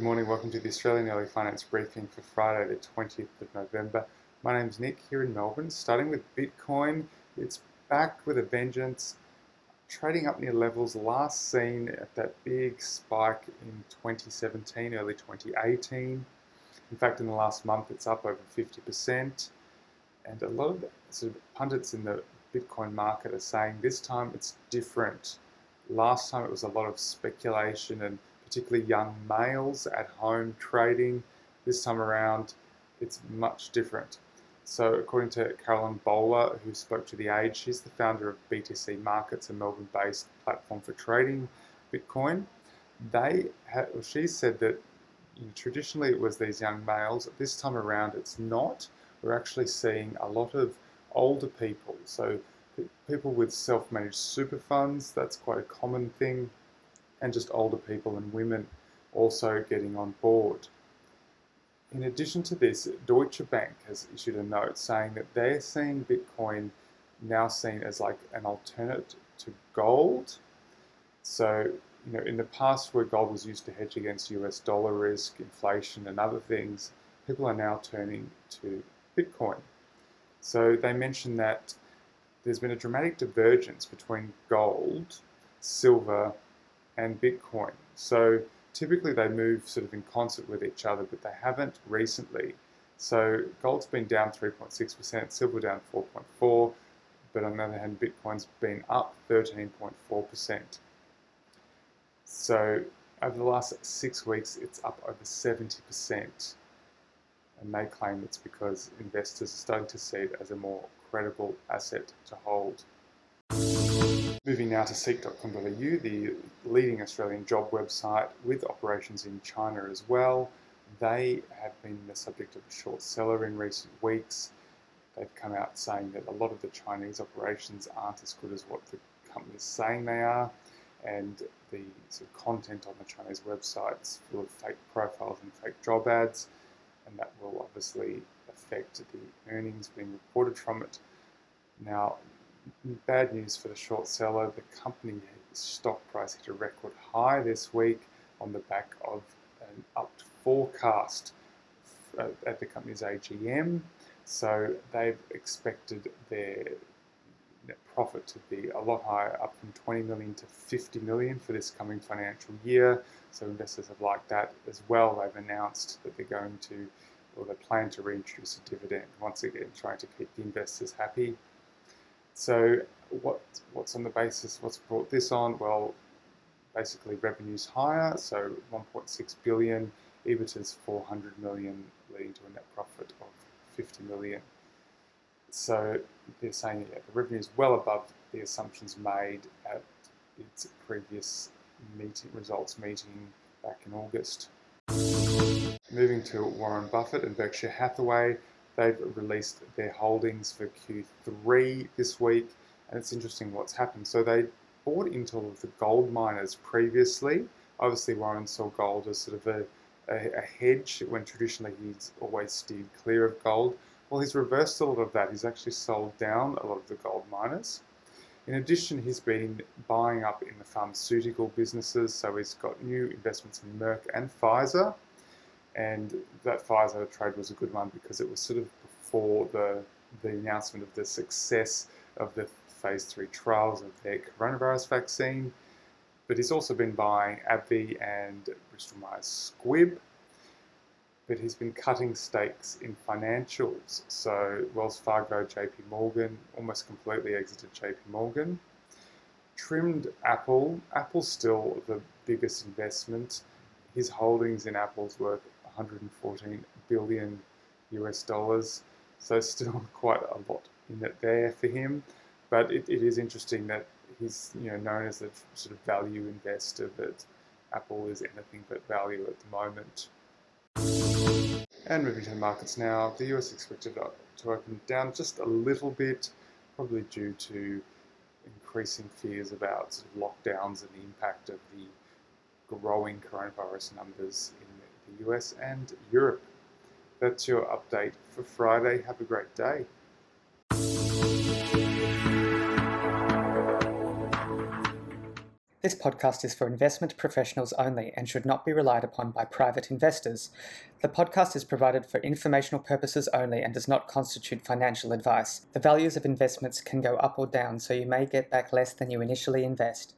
Good morning, welcome to the Australian Early Finance Briefing for Friday, the 20th of November. My name is Nick here in Melbourne. Starting with Bitcoin, it's back with a vengeance, trading up near levels last seen at that big spike in 2017, early 2018. In fact, in the last month, it's up over 50%. And a lot of sort of pundits in the Bitcoin market are saying this time it's different. Last time it was a lot of speculation and particularly young males at home trading. This time around, it's much different. So, according to Caroline Bowler, who spoke to The Age, she's the founder of BTC Markets, a Melbourne based platform for trading Bitcoin. They she said that you know, traditionally it was these young males. This time around, it's not. We're actually seeing a lot of older people. So, people with self managed super funds, that's quite a common thing and just older people and women also getting on board. In addition to this, Deutsche Bank has issued a note saying that they're seeing Bitcoin now seen as like an alternate to gold. So, you know, in the past where gold was used to hedge against US dollar risk, inflation, and other things, people are now turning to Bitcoin. So they mentioned that there's been a dramatic divergence between gold, silver, and Bitcoin. So typically they move sort of in concert with each other, but they haven't recently. So gold's been down 3.6%, silver down 4.4%, but on the other hand, Bitcoin's been up 13.4%. So over the last six weeks, it's up over 70%. And they claim it's because investors are starting to see it as a more credible asset to hold. Moving now to seek.com.au, the leading Australian job website with operations in China as well. They have been the subject of a short seller in recent weeks. They've come out saying that a lot of the Chinese operations aren't as good as what the company is saying they are, and the sort of content on the Chinese websites full of fake profiles and fake job ads, and that will obviously affect the earnings being reported from it. Now, bad news for the short seller. The company stock price hit a record high this week on the back of an upped forecast uh, at the company's AGM. So they've expected their net profit to be a lot higher, up from 20 million to 50 million for this coming financial year. So investors have liked that as well. They've announced that they're going to, or they plan to reintroduce a dividend. Once again, trying to keep the investors happy. So what what's on the basis? What's brought this on? Well, basically revenues higher, so 1.6 billion, EBITDA is 400 million, leading to a net profit of 50 million. So they're saying yeah, the revenue is well above the assumptions made at its previous meeting results meeting back in August. Moving to Warren Buffett and Berkshire Hathaway, They've released their holdings for Q3 this week, and it's interesting what's happened. So they bought into all of the gold miners previously. Obviously, Warren saw gold as sort of a, a, a hedge when traditionally he's always steered clear of gold. Well, he's reversed a lot of that. He's actually sold down a lot of the gold miners. In addition, he's been buying up in the pharmaceutical businesses, so he's got new investments in Merck and Pfizer and that Pfizer trade was a good one because it was sort of before the the announcement of the success of the phase three trials of their coronavirus vaccine. But he's also been buying AbbVie and Bristol Myers Squibb. But he's been cutting stakes in financials. So Wells Fargo, JP Morgan, almost completely exited JP Morgan. Trimmed Apple. Apple's still the biggest investment. His holdings in Apple's worth 114 billion US dollars. So still quite a lot in it there for him. But it, it is interesting that he's you know known as a sort of value investor, but Apple is anything but value at the moment. And moving to the markets now, the US expected to open down just a little bit, probably due to increasing fears about sort of lockdowns and the impact of the growing coronavirus numbers in the US and Europe. That's your update for Friday. Have a great day. This podcast is for investment professionals only and should not be relied upon by private investors. The podcast is provided for informational purposes only and does not constitute financial advice. The values of investments can go up or down, so you may get back less than you initially invest.